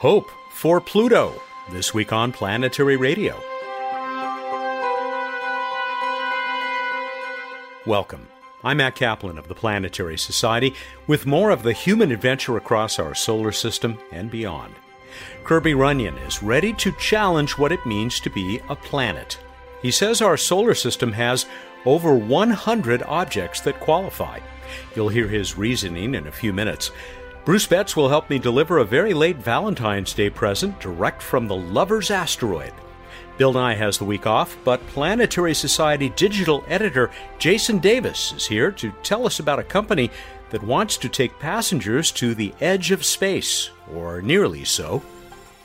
Hope for Pluto, this week on Planetary Radio. Welcome. I'm Matt Kaplan of the Planetary Society with more of the human adventure across our solar system and beyond. Kirby Runyon is ready to challenge what it means to be a planet. He says our solar system has over 100 objects that qualify. You'll hear his reasoning in a few minutes. Bruce Betts will help me deliver a very late Valentine's Day present direct from the Lover's Asteroid. Bill Nye has the week off, but Planetary Society digital editor Jason Davis is here to tell us about a company that wants to take passengers to the edge of space, or nearly so.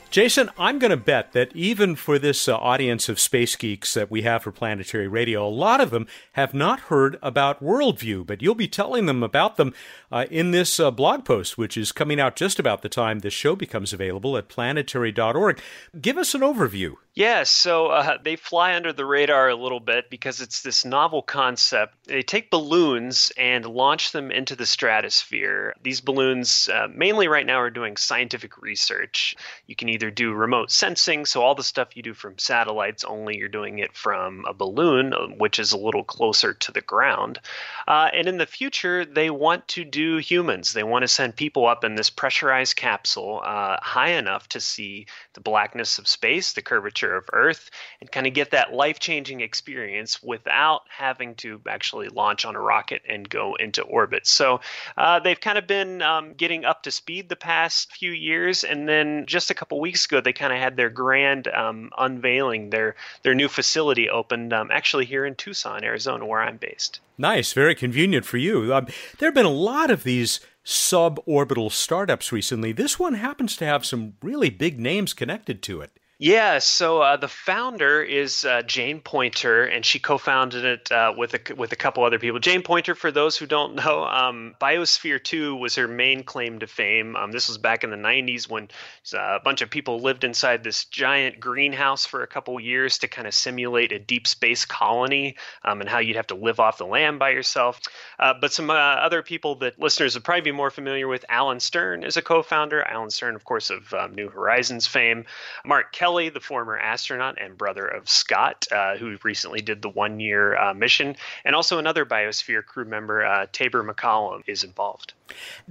Jason, I'm going to bet that even for this uh, audience of space geeks that we have for planetary radio, a lot of them have not heard about Worldview, but you'll be telling them about them uh, in this uh, blog post, which is coming out just about the time this show becomes available at planetary.org. Give us an overview. Yeah, so uh, they fly under the radar a little bit because it's this novel concept. They take balloons and launch them into the stratosphere. These balloons, uh, mainly right now, are doing scientific research. You can either do remote sensing, so all the stuff you do from satellites, only you're doing it from a balloon, uh, which is a little closer to the ground. Uh, and in the future, they want to do humans. They want to send people up in this pressurized capsule uh, high enough to see the blackness of space, the curvature of Earth and kind of get that life changing experience without having to actually launch on a rocket and go into orbit. So uh, they've kind of been um, getting up to speed the past few years. And then just a couple weeks ago, they kind of had their grand um, unveiling. Their, their new facility opened um, actually here in Tucson, Arizona, where I'm based. Nice, very convenient for you. Um, there have been a lot of these suborbital startups recently. This one happens to have some really big names connected to it. Yeah, so uh, the founder is uh, Jane Poynter, and she co-founded it uh, with a with a couple other people. Jane Poynter, for those who don't know, um, Biosphere Two was her main claim to fame. Um, this was back in the '90s when uh, a bunch of people lived inside this giant greenhouse for a couple years to kind of simulate a deep space colony um, and how you'd have to live off the land by yourself. Uh, but some uh, other people that listeners would probably be more familiar with, Alan Stern is a co-founder. Alan Stern, of course, of um, New Horizons fame. Mark Kelly, the former astronaut and brother of Scott, uh, who recently did the one year uh, mission, and also another Biosphere crew member, uh, Taber MacCallum, is involved.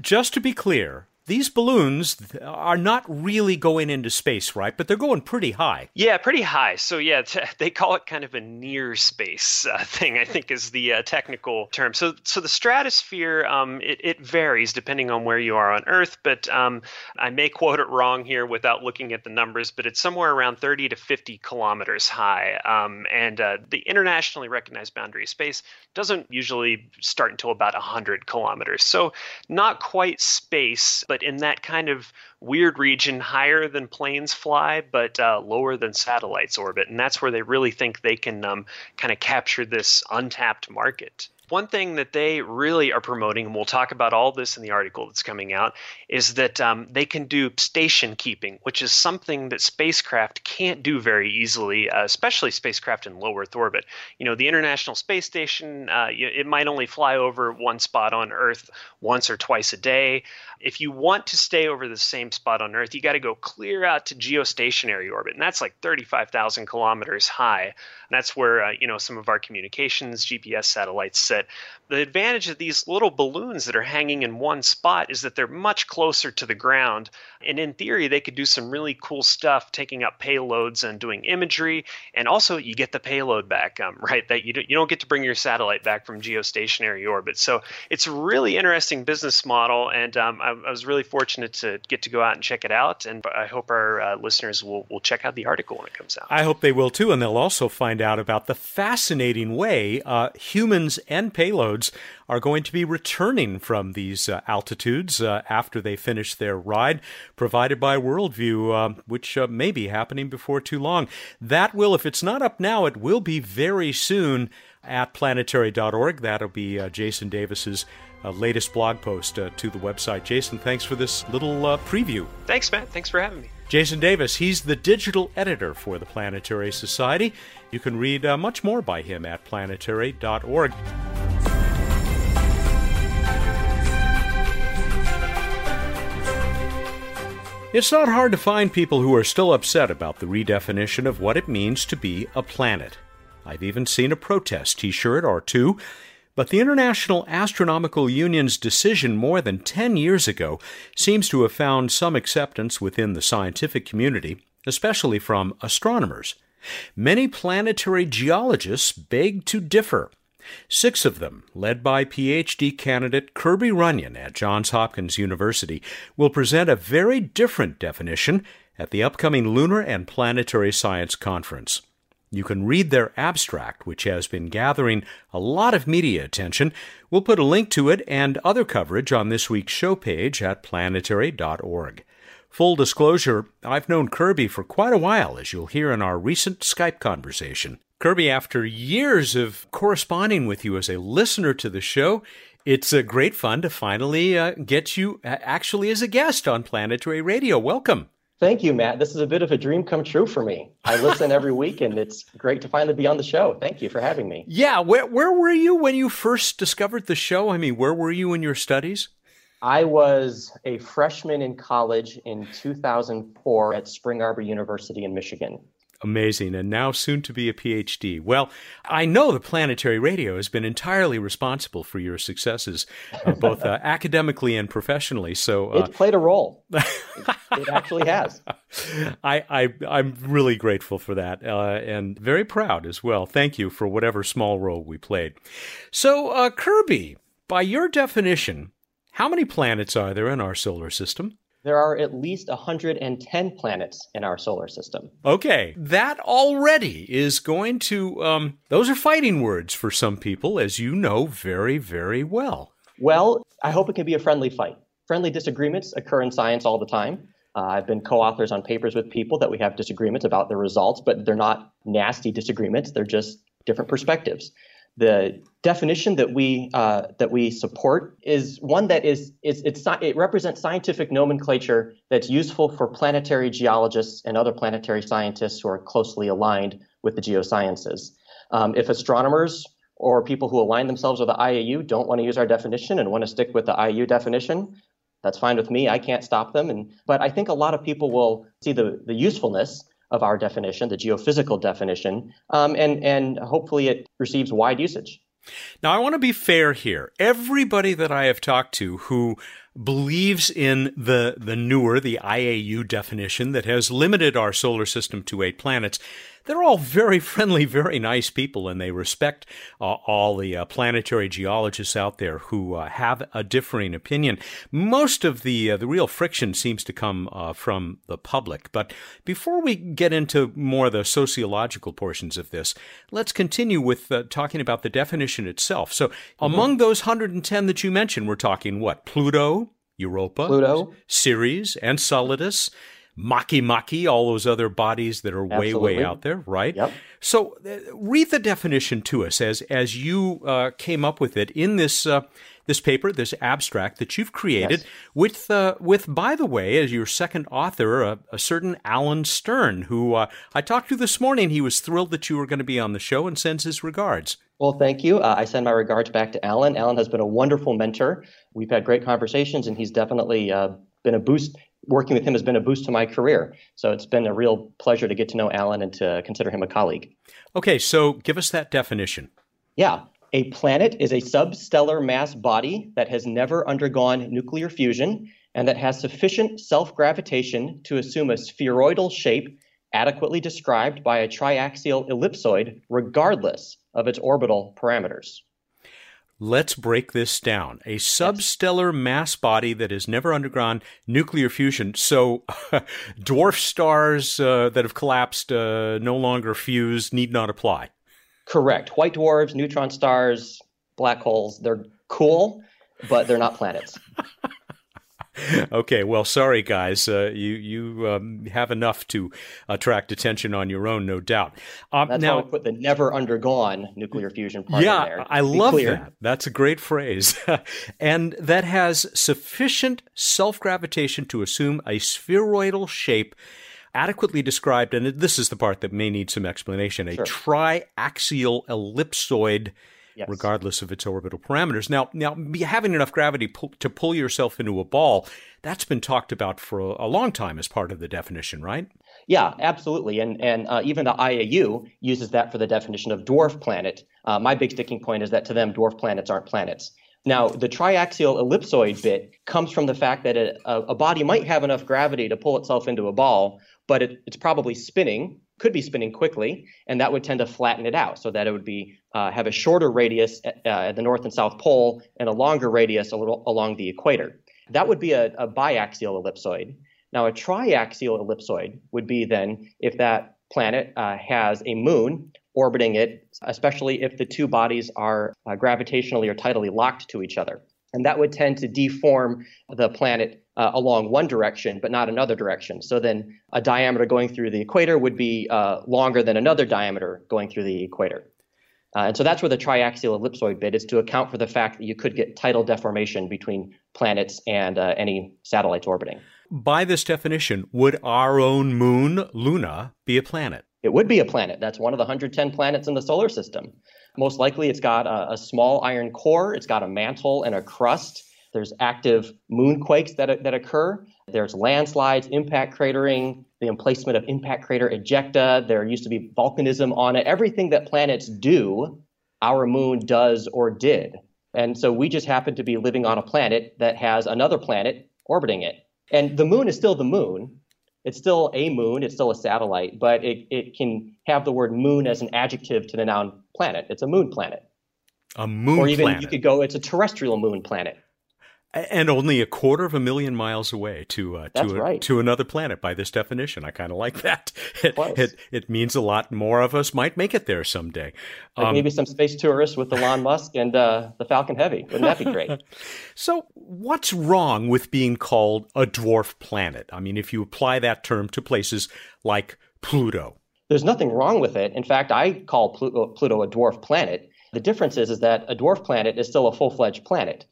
Just to be clear, these balloons are not really going into space, right? But they're going pretty high. Yeah, pretty high. So yeah, t- they call it kind of a near space uh, thing. I think is the uh, technical term. So so the stratosphere um, it, it, varies depending on where you are on Earth, but um, I may quote it wrong here without looking at the numbers, but it's somewhere around 30 to 50 kilometers high. Um, and uh, the internationally recognized boundary space doesn't usually start until about 100 kilometers. So not quite space, but in that kind of weird region higher than planes fly, but uh, lower than satellites orbit. And that's where they really think they can um, kind of capture this untapped market. One thing that they really are promoting, and we'll talk about all this in the article that's coming out, is that um, they can do station keeping, which is something that spacecraft can't do very easily, uh, especially spacecraft in low Earth orbit. You know, the International Space Station, uh, it might only fly over one spot on Earth once or twice a day. If you want to stay over the same spot on Earth, you got to go clear out to geostationary orbit, and that's like 35,000 kilometers high. That's where uh, you know some of our communications GPS satellites sit. The advantage of these little balloons that are hanging in one spot is that they're much closer to the ground, and in theory, they could do some really cool stuff, taking up payloads and doing imagery, and also you get the payload back, um, right? That you don't, you don't get to bring your satellite back from geostationary orbit. So it's a really interesting business model, and um, I, I, was really fortunate to get to go out and check it out, and I hope our uh, listeners will will check out the article when it comes out. I hope they will too, and they'll also find out about the fascinating way uh, humans and payloads are going to be returning from these uh, altitudes uh, after they finish their ride, provided by Worldview, uh, which uh, may be happening before too long. That will, if it's not up now, it will be very soon at planetary.org. That'll be uh, Jason Davis's latest blog post to the website. Jason, thanks for this little preview. Thanks, Matt. Thanks for having me. Jason Davis, he's the digital editor for the Planetary Society. You can read uh, much more by him at planetary.org. It's not hard to find people who are still upset about the redefinition of what it means to be a planet. I've even seen a protest t shirt or two. But the International Astronomical Union's decision more than 10 years ago seems to have found some acceptance within the scientific community, especially from astronomers. Many planetary geologists beg to differ. Six of them, led by PhD candidate Kirby Runyon at Johns Hopkins University, will present a very different definition at the upcoming Lunar and Planetary Science Conference. You can read their abstract, which has been gathering a lot of media attention. We'll put a link to it and other coverage on this week's show page at planetary.org. Full disclosure, I've known Kirby for quite a while, as you'll hear in our recent Skype conversation. Kirby, after years of corresponding with you as a listener to the show, it's a great fun to finally uh, get you uh, actually as a guest on Planetary Radio. Welcome. Thank you, Matt. This is a bit of a dream come true for me. I listen every week, and it's great to finally be on the show. Thank you for having me. Yeah, where where were you when you first discovered the show? I mean, where were you in your studies? I was a freshman in college in 2004 at Spring Arbor University in Michigan. Amazing, and now soon to be a PhD. Well, I know the planetary radio has been entirely responsible for your successes, uh, both uh, academically and professionally. So uh, it's played a role. it, it, actually has. I, I I'm really grateful for that, uh, and very proud as well. Thank you for whatever small role we played. So, uh, Kirby, by your definition, how many planets are there in our solar system? There are at least 110 planets in our solar system. Okay, that already is going to, um, those are fighting words for some people, as you know very, very well. Well, I hope it can be a friendly fight. Friendly disagreements occur in science all the time. Uh, I've been co authors on papers with people that we have disagreements about the results, but they're not nasty disagreements, they're just different perspectives the definition that we uh, that we support is one that is, is it's it represents scientific nomenclature that's useful for planetary geologists and other planetary scientists who are closely aligned with the geosciences. Um, if astronomers or people who align themselves with the IAU don't want to use our definition and want to stick with the IAU definition, that's fine with me. I can't stop them. And but I think a lot of people will see the the usefulness of our definition, the geophysical definition, um, and and hopefully it receives wide usage. Now, I want to be fair here. Everybody that I have talked to who believes in the the newer, the IAU definition that has limited our solar system to eight planets they're all very friendly, very nice people, and they respect uh, all the uh, planetary geologists out there who uh, have a differing opinion. Most of the uh, the real friction seems to come uh, from the public. But before we get into more of the sociological portions of this, let's continue with uh, talking about the definition itself. So, mm-hmm. among those 110 that you mentioned, we're talking what? Pluto, Europa, Pluto, Ceres, Enceladus. Makemake, all those other bodies that are way, Absolutely. way out there, right? Yep. So uh, read the definition to us as as you uh, came up with it in this uh, this paper, this abstract that you've created yes. with uh, with by the way, as your second author, a, a certain Alan Stern, who uh, I talked to this morning. He was thrilled that you were going to be on the show and sends his regards. Well, thank you. Uh, I send my regards back to Alan. Alan has been a wonderful mentor. We've had great conversations, and he's definitely been a boost working with him has been a boost to my career. So it's been a real pleasure to get to know Alan and to consider him a colleague. Okay, so give us that definition. Yeah. A planet is a substellar mass body that has never undergone nuclear fusion and that has sufficient self gravitation to assume a spheroidal shape adequately described by a triaxial ellipsoid, regardless of its orbital parameters. Let's break this down. A substellar mass body that has never undergone nuclear fusion. So, dwarf stars uh, that have collapsed, uh, no longer fuse, need not apply. Correct. White dwarfs, neutron stars, black holes, they're cool, but they're not planets. okay, well, sorry guys, uh, you you um, have enough to attract attention on your own, no doubt. Um, That's now, why I put the never undergone nuclear fusion part yeah, there. I love clear. that. That's a great phrase, and that has sufficient self gravitation to assume a spheroidal shape adequately described, and this is the part that may need some explanation, a sure. triaxial ellipsoid yes. regardless of its orbital parameters. Now, now having enough gravity pull, to pull yourself into a ball, that's been talked about for a, a, long time as part of the definition, right? Yeah, absolutely. And and uh, even the IAU uses that for the definition of dwarf planet. Uh, my big sticking point is that to them, dwarf planets aren't planets. Now, the triaxial ellipsoid bit comes from the fact that a, a body might have enough gravity to pull itself into a ball, but it, it's probably spinning, could be spinning quickly, and that would tend to flatten it out so that it would be uh, have a shorter radius at, uh, at, the north and south pole and a longer radius a little along the equator. That would be a, a biaxial ellipsoid. Now, a triaxial ellipsoid would be then if that planet uh, has a moon orbiting it, especially if the two bodies are uh, gravitationally or tidally locked to each other. And that would tend to deform the planet uh, along one direction, but not another direction. So then a diameter going through the equator would be uh, longer than another diameter going through the equator. Uh, and so that's where the triaxial ellipsoid bit is to account for the fact that you could get tidal deformation between planets and uh, any satellites orbiting. By this definition, would our own moon, Luna, be a planet? It would be a planet. That's one of the 110 planets in the solar system. Most likely, it's got a, a small iron core, it's got a mantle and a crust. There's active moonquakes that, that occur. There's landslides, impact cratering, the emplacement of impact crater ejecta. There used to be volcanism on it. Everything that planets do, our moon does or did. And so we just happen to be living on a planet that has another planet orbiting it. And the moon is still the moon. It's still a moon, it's still a satellite, but it, it can have the word moon as an adjective to the noun planet. It's a moon planet. A moon planet. Or even planet. you could go, it's a terrestrial moon planet and only a quarter of a million miles away to uh, to a, right. to another planet by this definition. I kind of like that. It, it, it means a lot more of us might make it there someday. Like um, maybe some space tourists with Elon Musk and uh, the Falcon Heavy. Wouldn't that be great? so, what's wrong with being called a dwarf planet? I mean, if you apply that term to places like Pluto, there's nothing wrong with it. In fact, I call Pluto, Pluto a dwarf planet. The difference is, is that a dwarf planet is still a full-fledged planet.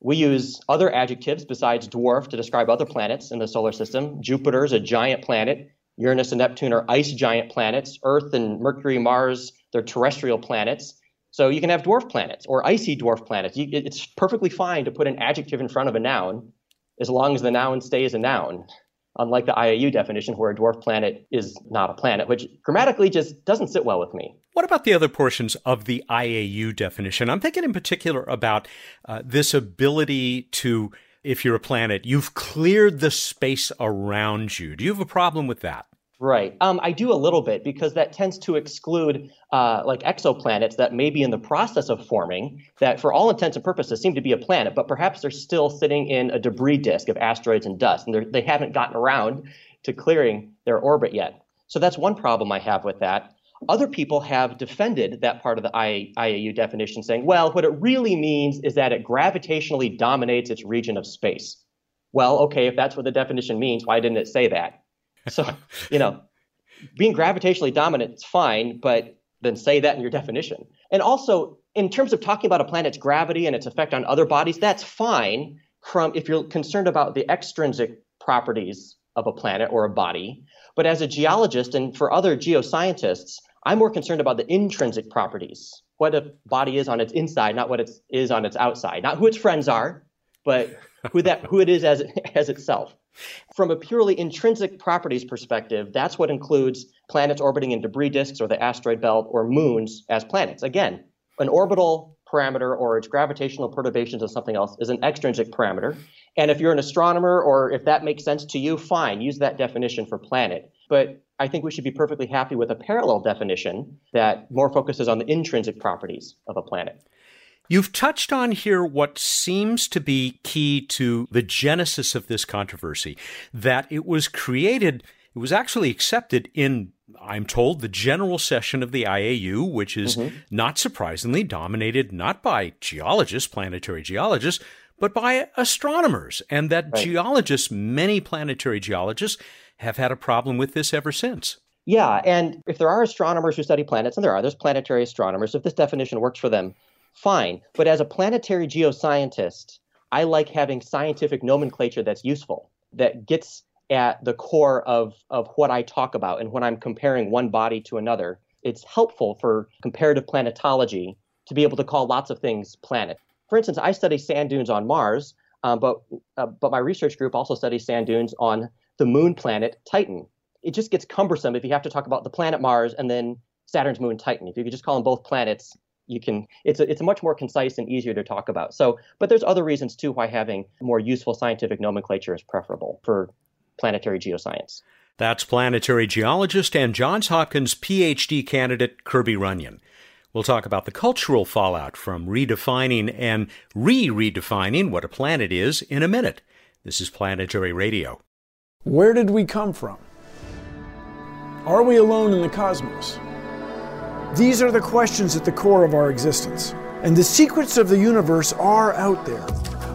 We use other adjectives besides dwarf to describe other planets in the solar system. Jupiter is a giant planet. Uranus and Neptune are ice giant planets. Earth and Mercury, Mars, they're terrestrial planets. So you can have dwarf planets or icy dwarf planets. You, it's perfectly fine to put an adjective in front of a noun as long as the noun stays a noun unlike the IAU definition where a dwarf planet is not a planet, which grammatically just doesn't sit well with me. What about the other portions of the IAU definition? I'm thinking in particular about uh, this ability to, if you're a planet, you've cleared the space around you. Do you have a problem with that? Right. Um, I do a little bit because that tends to exclude uh, like exoplanets that may be in the process of forming that, for all intents and purposes, seem to be a planet, but perhaps they're still sitting in a debris disk of asteroids and dust, and they haven't gotten around to clearing their orbit yet. So that's one problem I have with that. Other people have defended that part of the IAU definition, saying, well, what it really means is that it gravitationally dominates its region of space. Well, okay, if that's what the definition means, why didn't it say that? So, you know, being gravitationally dominant is fine, but then say that in your definition. And also, in terms of talking about a planet's gravity and its effect on other bodies, that's fine from if you're concerned about the extrinsic properties of a planet or a body. But as a geologist and for other geoscientists, I'm more concerned about the intrinsic properties, what a body is on its inside, not what it is on its outside, not who its friends are, but who that who it is as as itself. From a purely intrinsic properties perspective, that's what includes planets orbiting in debris disks or the asteroid belt or moons as planets. Again, an orbital parameter or its gravitational perturbations of something else is an extrinsic parameter. And if you're an astronomer or if that makes sense to you, fine, use that definition for planet. But I think we should be perfectly happy with a parallel definition that more focuses on the intrinsic properties of a planet. You've touched on here what seems to be key to the genesis of this controversy that it was created, it was actually accepted in, I'm told, the general session of the IAU, which is mm-hmm. not surprisingly dominated not by geologists, planetary geologists, but by astronomers. And that right. geologists, many planetary geologists, have had a problem with this ever since. Yeah, and if there are astronomers who study planets, and there are, there's planetary astronomers, if this definition works for them, fine. But as a planetary geoscientist, I like having scientific nomenclature that's useful, that gets at the core of, of what I talk about. And when I'm comparing one body to another, it's helpful for comparative planetology to be able to call lots of things planet. For instance, I study sand dunes on Mars, um, but uh, but my research group also studies sand dunes on the moon planet Titan. It just gets cumbersome if you have to talk about the planet Mars and then Saturn's moon Titan. If you could just call them both planets, you can. It's a, it's much more concise and easier to talk about. So, but there's other reasons too why having more useful scientific nomenclature is preferable for planetary geoscience. That's planetary geologist and Johns Hopkins PhD candidate Kirby Runyon. We'll talk about the cultural fallout from redefining and re redefining what a planet is in a minute. This is Planetary Radio. Where did we come from? Are we alone in the cosmos? These are the questions at the core of our existence. And the secrets of the universe are out there,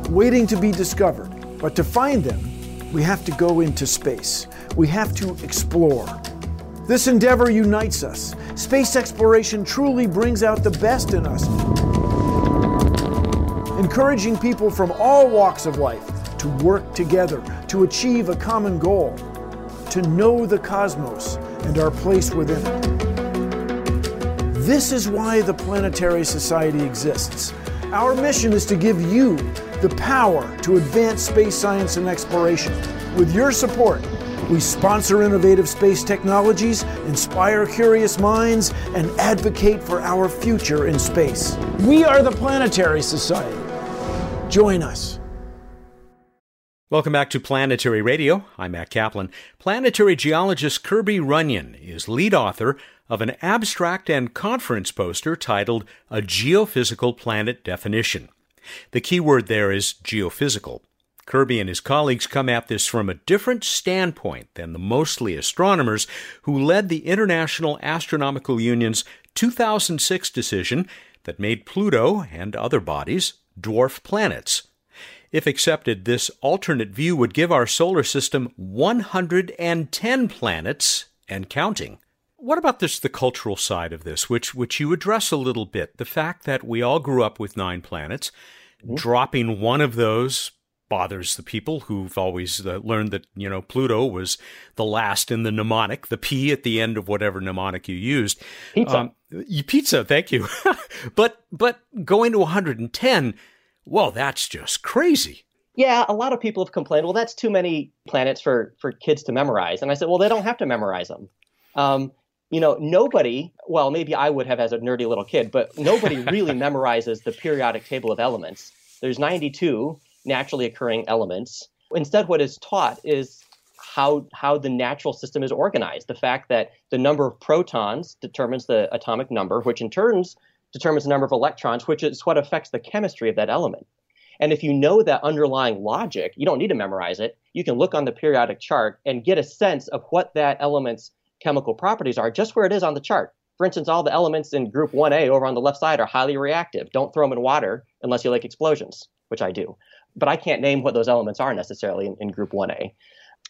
waiting to be discovered. But to find them, we have to go into space. We have to explore. This endeavor unites us. Space exploration truly brings out the best in us, encouraging people from all walks of life to work together to achieve a common goal, to know the cosmos and our place within it. This is why the Planetary Society exists. Our mission is to give you the power to advance space science and exploration. With your support, we sponsor innovative space technologies, inspire curious minds, and advocate for our future in space. We are the Planetary Society. Join us. Welcome back to Planetary Radio. I'm Matt Kaplan. Planetary geologist Kirby Runyon is lead author of an abstract and conference poster titled A Geophysical Planet Definition. The key word there is geophysical. Kirby and his colleagues come at this from a different standpoint than the mostly astronomers who led the International Astronomical Union's 2006 decision that made Pluto and other bodies dwarf planets. If accepted, this alternate view would give our solar system 110 planets and counting. What about this the cultural side of this, which which you address a little bit? The fact that we all grew up with nine planets, mm-hmm. dropping one of those bothers the people who've always uh, learned that you know Pluto was the last in the mnemonic, the P at the end of whatever mnemonic you used. Pizza, um, pizza. Thank you. but but going to 110, well, that's just crazy. Yeah, a lot of people have complained. Well, that's too many planets for for kids to memorize, and I said, well, they don't have to memorize them. Um, you know, nobody, well, maybe I would have as a nerdy little kid, but nobody really memorizes the periodic table of elements. There's 92 naturally occurring elements. Instead, what is taught is how how the natural system is organized. The fact that the number of protons determines the atomic number, which in turns determines the number of electrons, which is what affects the chemistry of that element. And if you know that underlying logic, you don't need to memorize it. You can look on the periodic chart and get a sense of what that element's chemical properties are just where it is on the chart. For instance, all the elements in group 1A over on the left side are highly reactive. Don't throw them in water unless you like explosions, which I do but I can't name what those elements are necessarily in, in group 1A.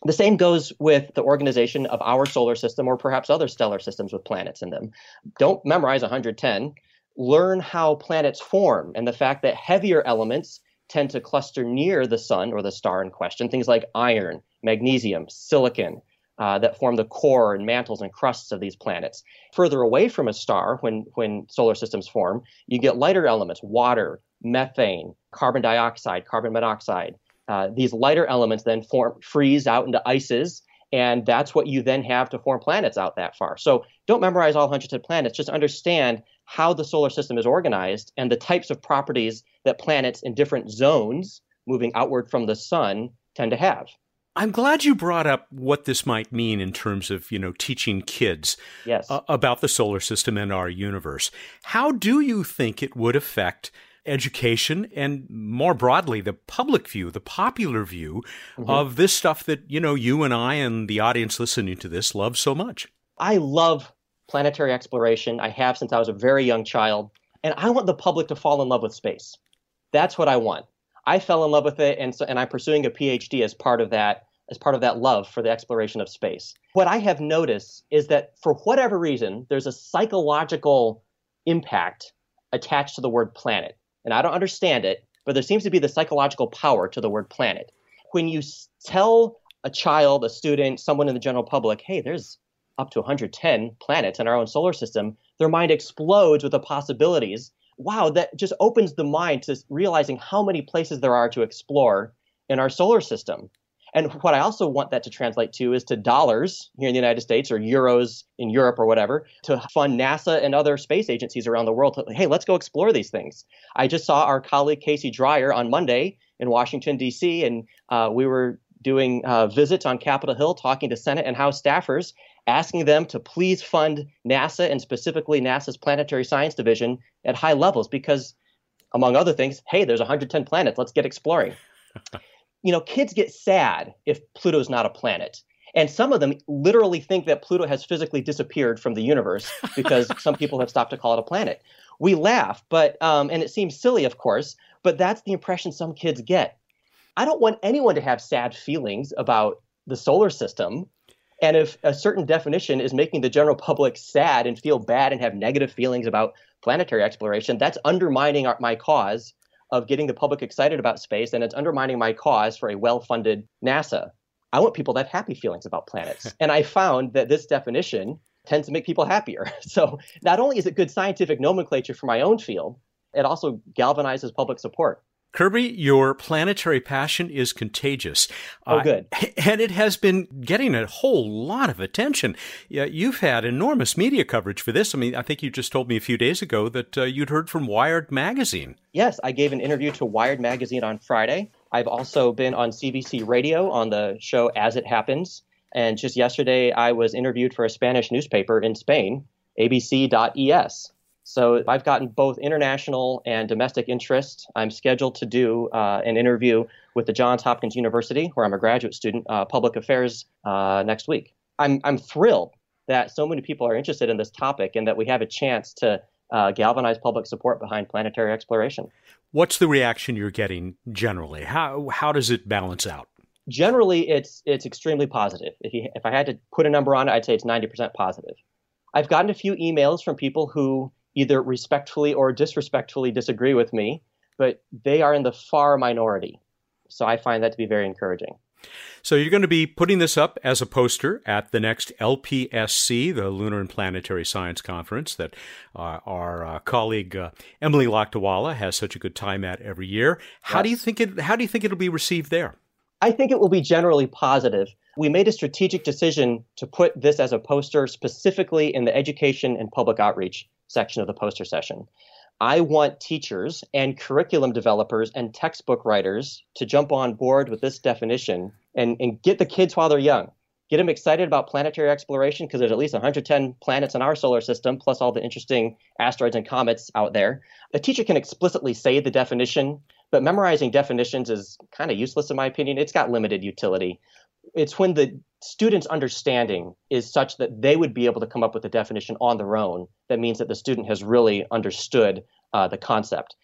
The same goes with the organization of our solar system or perhaps other stellar systems with planets in them. Don't memorize 110. Learn how planets form and the fact that heavier elements tend to cluster near the sun or the star in question, things like iron, magnesium, silicon, uh, that form the core and mantles and crusts of these planets. Further away from a star, when, when solar systems form, you get lighter elements, water, methane, carbon dioxide, carbon monoxide. Uh, these lighter elements then form freeze out into ices, and that's what you then have to form planets out that far. So don't memorize all 110 planets. Just understand how the solar system is organized and the types of properties that planets in different zones moving outward from the sun tend to have. I'm glad you brought up what this might mean in terms of, you know, teaching kids yes. uh, about the solar system and our universe. How do you think it would affect education and more broadly the public view, the popular view mm-hmm. of this stuff that, you know, you and I and the audience listening to this love so much. I love planetary exploration. I have since I was a very young child, and I want the public to fall in love with space. That's what I want. I fell in love with it and so and I'm pursuing a PhD as part of that as part of that love for the exploration of space. What I have noticed is that for whatever reason, there's a psychological impact attached to the word planet and I don't understand it, but there seems to be the psychological power to the word planet. When you tell a child, a student, someone in the general public, hey, there's up to 110 planets in our own solar system, their mind explodes with the possibilities wow, that just opens the mind to realizing how many places there are to explore in our solar system. And what I also want that to translate to is to dollars here in the United States or euros in Europe or whatever to fund NASA and other space agencies around the world. To, hey, let's go explore these things. I just saw our colleague Casey Dreyer on Monday in Washington, D.C., and uh, we were doing uh, visits on Capitol Hill talking to Senate and House staffers, asking them to please fund NASA and specifically NASA's Planetary Science Division at high levels because, among other things, hey, there's 110 planets. Let's get exploring. you know, kids get sad if Pluto's not a planet. And some of them literally think that Pluto has physically disappeared from the universe because some people have stopped to call it a planet. We laugh, but um, and it seems silly, of course, but that's the impression some kids get. I don't want anyone to have sad feelings about the solar system. And if a certain definition is making the general public sad and feel bad and have negative feelings about planetary exploration, that's undermining our, my cause of getting the public excited about space, and it's undermining my cause for a well funded NASA. I want people to have happy feelings about planets. and I found that this definition tends to make people happier. So not only is it good scientific nomenclature for my own field, it also galvanizes public support. Kirby, your planetary passion is contagious. Oh, good. Uh, and it has been getting a whole lot of attention. Yeah, You've had enormous media coverage for this. I mean, I think you just told me a few days ago that uh, you'd heard from Wired Magazine. Yes, I gave an interview to Wired Magazine on Friday. I've also been on CBC Radio on the show As It Happens. And just yesterday, I was interviewed for a Spanish newspaper in Spain, abc.es. So I've gotten both international and domestic interest. I'm scheduled to do uh, an interview with the Johns Hopkins University, where I'm a graduate student, uh, public affairs uh, next week. I'm, I'm thrilled that so many people are interested in this topic and that we have a chance to uh, galvanize public support behind planetary exploration. What's the reaction you're getting generally? How, how does it balance out? Generally, it's it's extremely positive. If you, if I had to put a number on it, I'd say it's 90% positive. I've gotten a few emails from people who either respectfully or disrespectfully disagree with me, but they are in the far minority. So I find that to be very encouraging. So you're going to be putting this up as a poster at the next LPSC, the Lunar and Planetary Science Conference that uh, our uh, colleague uh, Emily Lakdawalla has such a good time at every year. How yes. do you think it? How do you think it'll be received there? I think it will be generally positive. We made a strategic decision to put this as a poster specifically in the education and public outreach section of the poster session. I want teachers and curriculum developers and textbook writers to jump on board with this definition and, and get the kids while they're young. Get them excited about planetary exploration because there's at least 110 planets in our solar system, plus all the interesting asteroids and comets out there. A teacher can explicitly say the definition, but memorizing definitions is kind of useless in my opinion. It's got limited utility it's when the student's understanding is such that they would be able to come up with a definition on their own that means that the student has really understood uh, the concept.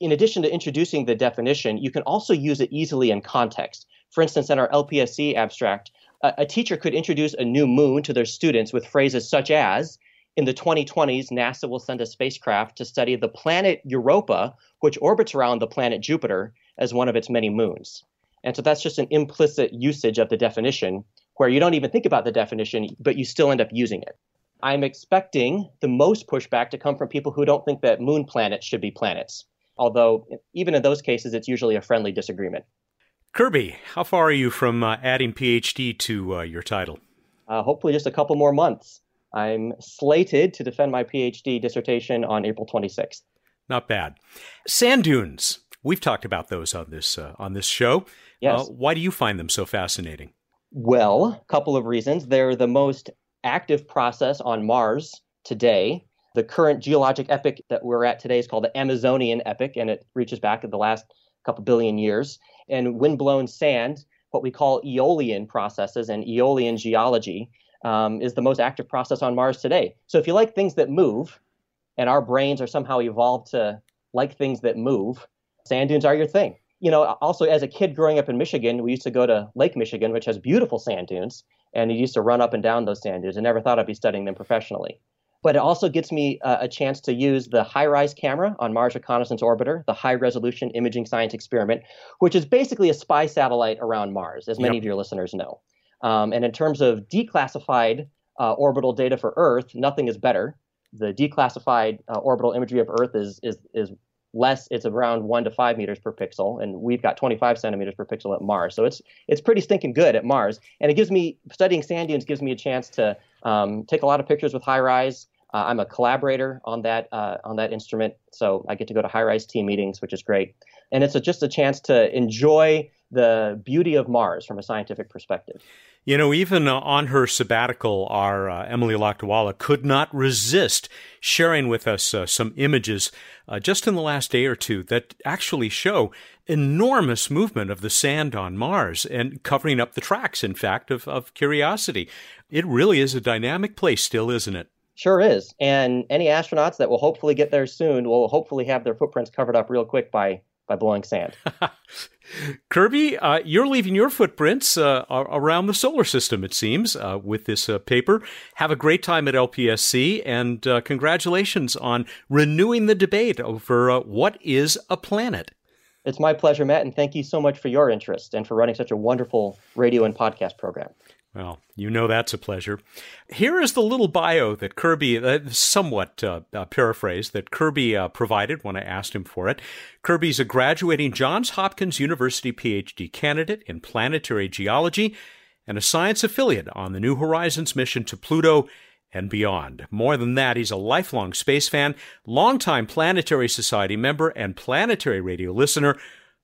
In addition to introducing the definition, you can also use it easily in context. For instance, in our LPSC abstract, a, a teacher could introduce a new moon to their students with phrases such as, in the 2020s, NASA will send a spacecraft to study the planet Europa, which orbits around the planet Jupiter as one of its many moons. And so that's just an implicit usage of the definition where you don't even think about the definition, but you still end up using it. I'm expecting the most pushback to come from people who don't think that moon planets should be planets. Although, even in those cases, it's usually a friendly disagreement. Kirby, how far are you from uh, adding PhD to uh, your title? Uh, hopefully, just a couple more months. I'm slated to defend my PhD dissertation on April 26th. Not bad. Sand dunes. We've talked about those on this uh, on this show. Yes. Uh, why do you find them so fascinating? Well, a couple of reasons. They're the most active process on Mars today. The current geologic epoch that we're at today is called the Amazonian epoch, and it reaches back to the last couple billion years. And wind-blown sand, what we call eolian processes and eolian geology, um, is the most active process on Mars today. So if you like things that move, and our brains are somehow evolved to like things that move, sand dunes are your thing. You know, also as a kid growing up in Michigan, we used to go to Lake Michigan, which has beautiful sand dunes, and you used to run up and down those sand dunes. I never thought I'd be studying them professionally. But it also gets me uh, a chance to use the HiRISE camera on Mars Reconnaissance Orbiter, the High Resolution Imaging Science Experiment, which is basically a spy satellite around Mars, as many yep. of your listeners know. Um, and in terms of declassified uh, orbital data for Earth, nothing is better the declassified uh, orbital imagery of Earth is is is less. It's around one to five meters per pixel, and we've got 25 centimeters per pixel at Mars. So it's it's pretty stinking good at Mars, and it gives me studying sand dunes gives me a chance to um, take a lot of pictures with HiRISE. Uh, I'm a collaborator on that uh, on that instrument, so I get to go to HiRISE team meetings, which is great, and it's a, just a chance to enjoy the beauty of Mars from a scientific perspective. You know, even uh, on her sabbatical, our uh, Emily Lakdawalla could not resist sharing with us uh, some images uh, just in the last day or two that actually show enormous movement of the sand on Mars and covering up the tracks, in fact, of, of Curiosity. It really is a dynamic place still, isn't it? Sure is. And any astronauts that will hopefully get there soon will hopefully have their footprints covered up real quick by by blowing sand. Kirby, uh, you're leaving your footprints uh, around the solar system, it seems, uh, with this uh, paper. Have a great time at LPSC, and uh, congratulations on renewing the debate over uh, what is a planet. It's my pleasure, Matt, and thank you so much for your interest and for running such a wonderful radio and podcast program. Well, you know that's a pleasure. Here is the little bio that Kirby, uh, somewhat uh, uh, paraphrased, that Kirby uh, provided when I asked him for it. Kirby's a graduating Johns Hopkins University PhD candidate in planetary geology and a science affiliate on the New Horizons mission to Pluto and beyond. More than that, he's a lifelong space fan, longtime Planetary Society member, and planetary radio listener,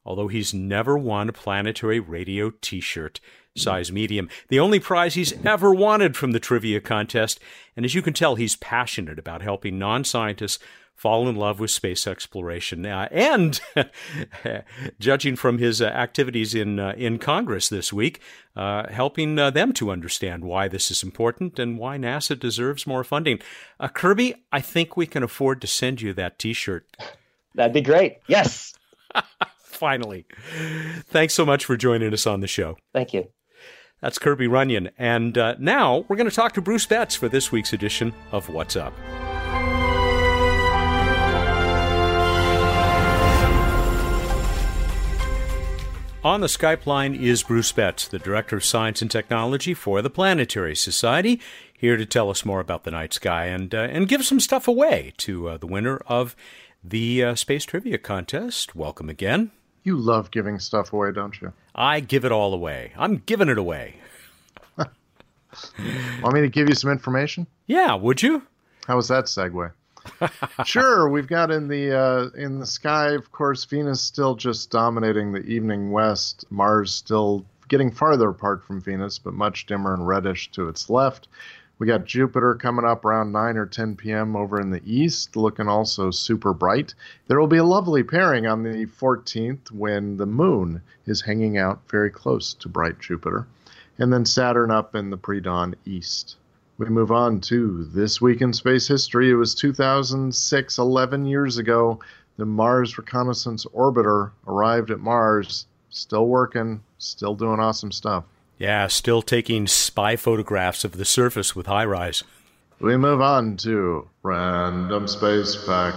although he's never won a planetary radio t shirt size medium, the only prize he's ever wanted from the trivia contest. And as you can tell, he's passionate about helping non scientists fall in love with space exploration. Uh, and judging from his uh, activities in uh, in Congress this week, uh, helping uh, them to understand why this is important and why NASA deserves more funding. Uh, Kirby, I think we can afford to send you that T-shirt. That'd be great. Yes. Finally. Thanks so much for joining us on the show. Thank you. That's Kirby Runyon. And uh, now we're going to talk to Bruce Betts for this week's edition of What's Up. On the Skype line is Bruce Betts, the Director of Science and Technology for the Planetary Society, here to tell us more about the night sky and, uh, and give some stuff away to uh, the winner of the uh, Space Trivia Contest. Welcome again. You love giving stuff away, don't you? I give it all away. I'm giving it away. Want me to give you some information? Yeah, would you? How was that segue? sure, we've got in the uh, in the sky, of course, Venus still just dominating the evening west. Mars still getting farther apart from Venus, but much dimmer and reddish to its left. We got Jupiter coming up around 9 or 10 p.m. over in the east, looking also super bright. There will be a lovely pairing on the 14th when the moon is hanging out very close to bright Jupiter. And then Saturn up in the pre dawn east. We move on to This Week in Space History. It was 2006, 11 years ago. The Mars Reconnaissance Orbiter arrived at Mars, still working, still doing awesome stuff. Yeah, still taking spy photographs of the surface with HiRISE. We move on to Random Space Fact.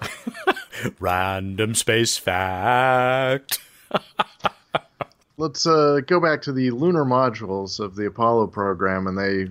Random Space Fact. Let's uh, go back to the lunar modules of the Apollo program, and they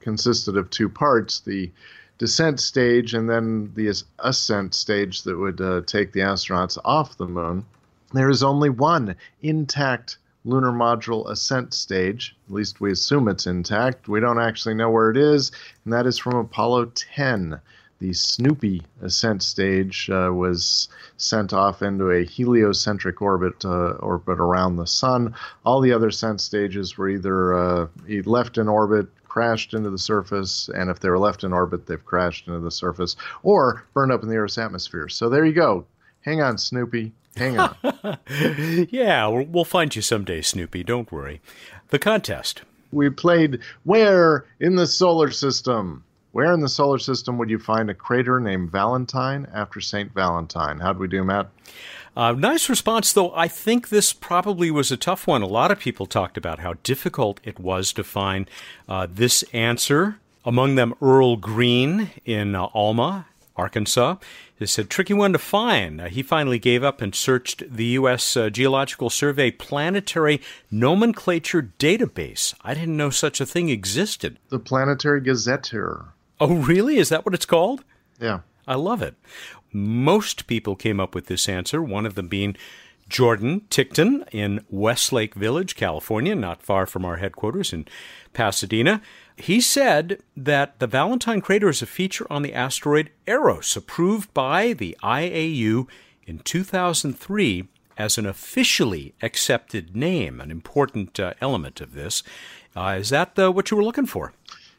consisted of two parts the descent stage and then the ascent stage that would uh, take the astronauts off the moon. There is only one intact lunar module ascent stage. At least we assume it's intact. We don't actually know where it is, and that is from Apollo 10. The Snoopy ascent stage uh, was sent off into a heliocentric orbit, uh, orbit around the sun. All the other ascent stages were either uh, left in orbit, crashed into the surface, and if they were left in orbit, they've crashed into the surface, or burned up in the Earth's atmosphere. So there you go. Hang on, Snoopy. Hang on. yeah, we'll find you someday, Snoopy. Don't worry. The contest. We played Where in the Solar System? Where in the solar system would you find a crater named Valentine after St. Valentine? How'd we do, Matt? Uh, nice response, though. I think this probably was a tough one. A lot of people talked about how difficult it was to find uh, this answer. Among them, Earl Green in uh, Alma, Arkansas. It's a tricky one to find. Uh, he finally gave up and searched the U.S. Uh, Geological Survey Planetary Nomenclature Database. I didn't know such a thing existed. The Planetary Gazetteer. Oh, really? Is that what it's called? Yeah. I love it. Most people came up with this answer, one of them being Jordan Tickton in Westlake Village, California, not far from our headquarters in Pasadena. He said that the Valentine crater is a feature on the asteroid Eros, approved by the IAU in 2003 as an officially accepted name, an important uh, element of this. Uh, is that uh, what you were looking for?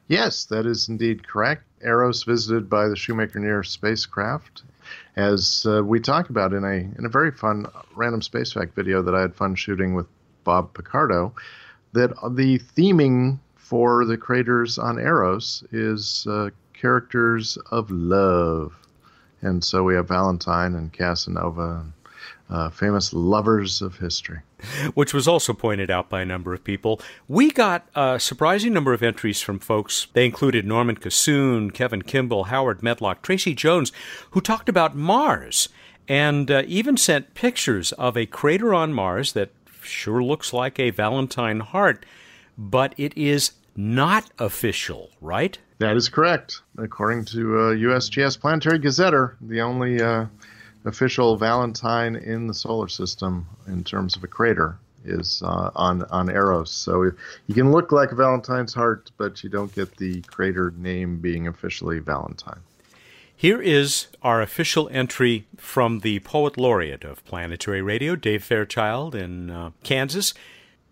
Yes, that is indeed correct. Eros visited by the Shoemaker Near spacecraft, as uh, we talked about in a in a very fun random space fact video that I had fun shooting with Bob Picardo. That the theming for the craters on Eros is uh, characters of love, and so we have Valentine and Casanova. Uh, famous lovers of history. Which was also pointed out by a number of people. We got a surprising number of entries from folks. They included Norman Cassoon, Kevin Kimball, Howard Medlock, Tracy Jones, who talked about Mars and uh, even sent pictures of a crater on Mars that sure looks like a Valentine heart, but it is not official, right? That is correct. According to uh, USGS Planetary Gazetteer, the only uh, official Valentine in the solar system in terms of a crater is uh, on on Eros. So you can look like Valentine's heart, but you don't get the crater name being officially Valentine. Here is our official entry from the poet laureate of planetary radio, Dave Fairchild in uh, Kansas.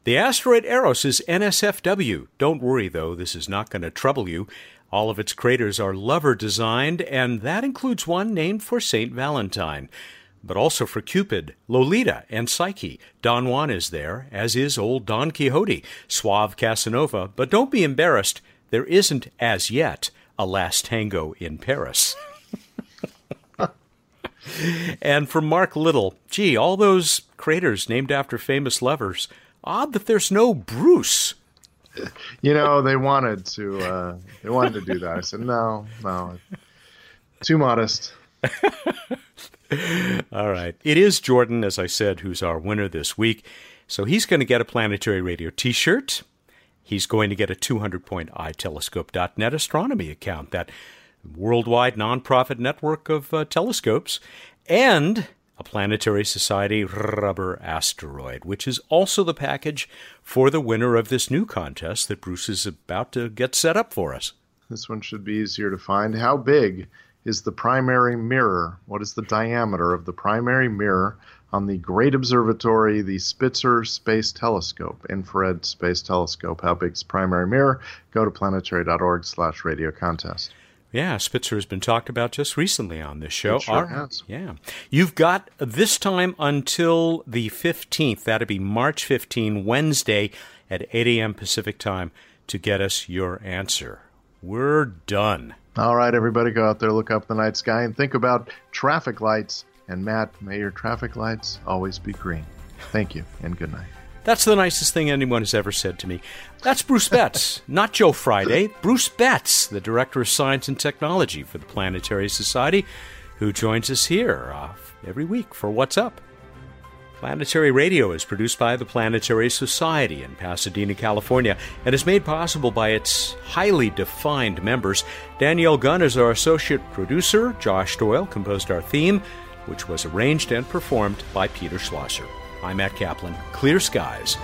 The asteroid Eros is NSFW. Don't worry, though, this is not going to trouble you. All of its craters are lover designed, and that includes one named for St. Valentine, but also for Cupid, Lolita, and Psyche. Don Juan is there, as is old Don Quixote, suave Casanova, but don't be embarrassed, there isn't, as yet, a last tango in Paris. and for Mark Little, gee, all those craters named after famous lovers. Odd that there's no Bruce you know, they wanted to uh, they wanted to do that. I said, no, no, too modest. All right. It is Jordan, as I said, who's our winner this week. So he's going to get a Planetary Radio t shirt. He's going to get a 200 point iTelescope.net astronomy account, that worldwide nonprofit network of uh, telescopes. And a Planetary Society rubber asteroid, which is also the package for the winner of this new contest that Bruce is about to get set up for us. This one should be easier to find. How big is the primary mirror? What is the diameter of the primary mirror on the Great Observatory, the Spitzer Space Telescope, infrared space telescope? How big is the primary mirror? Go to planetary.org slash radio contest. Yeah, Spitzer has been talked about just recently on this show. It sure has. Yeah. You've got this time until the 15th. That'd be March 15, Wednesday at 8 a.m. Pacific time to get us your answer. We're done. All right, everybody, go out there, look up the night sky, and think about traffic lights. And Mat, may your traffic lights always be green. Thank you, and good night. That's the nicest thing anyone has ever said to me. That's Bruce Betts, not Joe Friday. Bruce Betts, the Director of Science and Technology for the Planetary Society, who joins us here uh, every week for What's Up. Planetary Radio is produced by the Planetary Society in Pasadena, California, and is made possible by its highly defined members. Danielle Gunn is our associate producer. Josh Doyle composed our theme, which was arranged and performed by Peter Schlosser. I'm Mat Kaplan. Clear skies.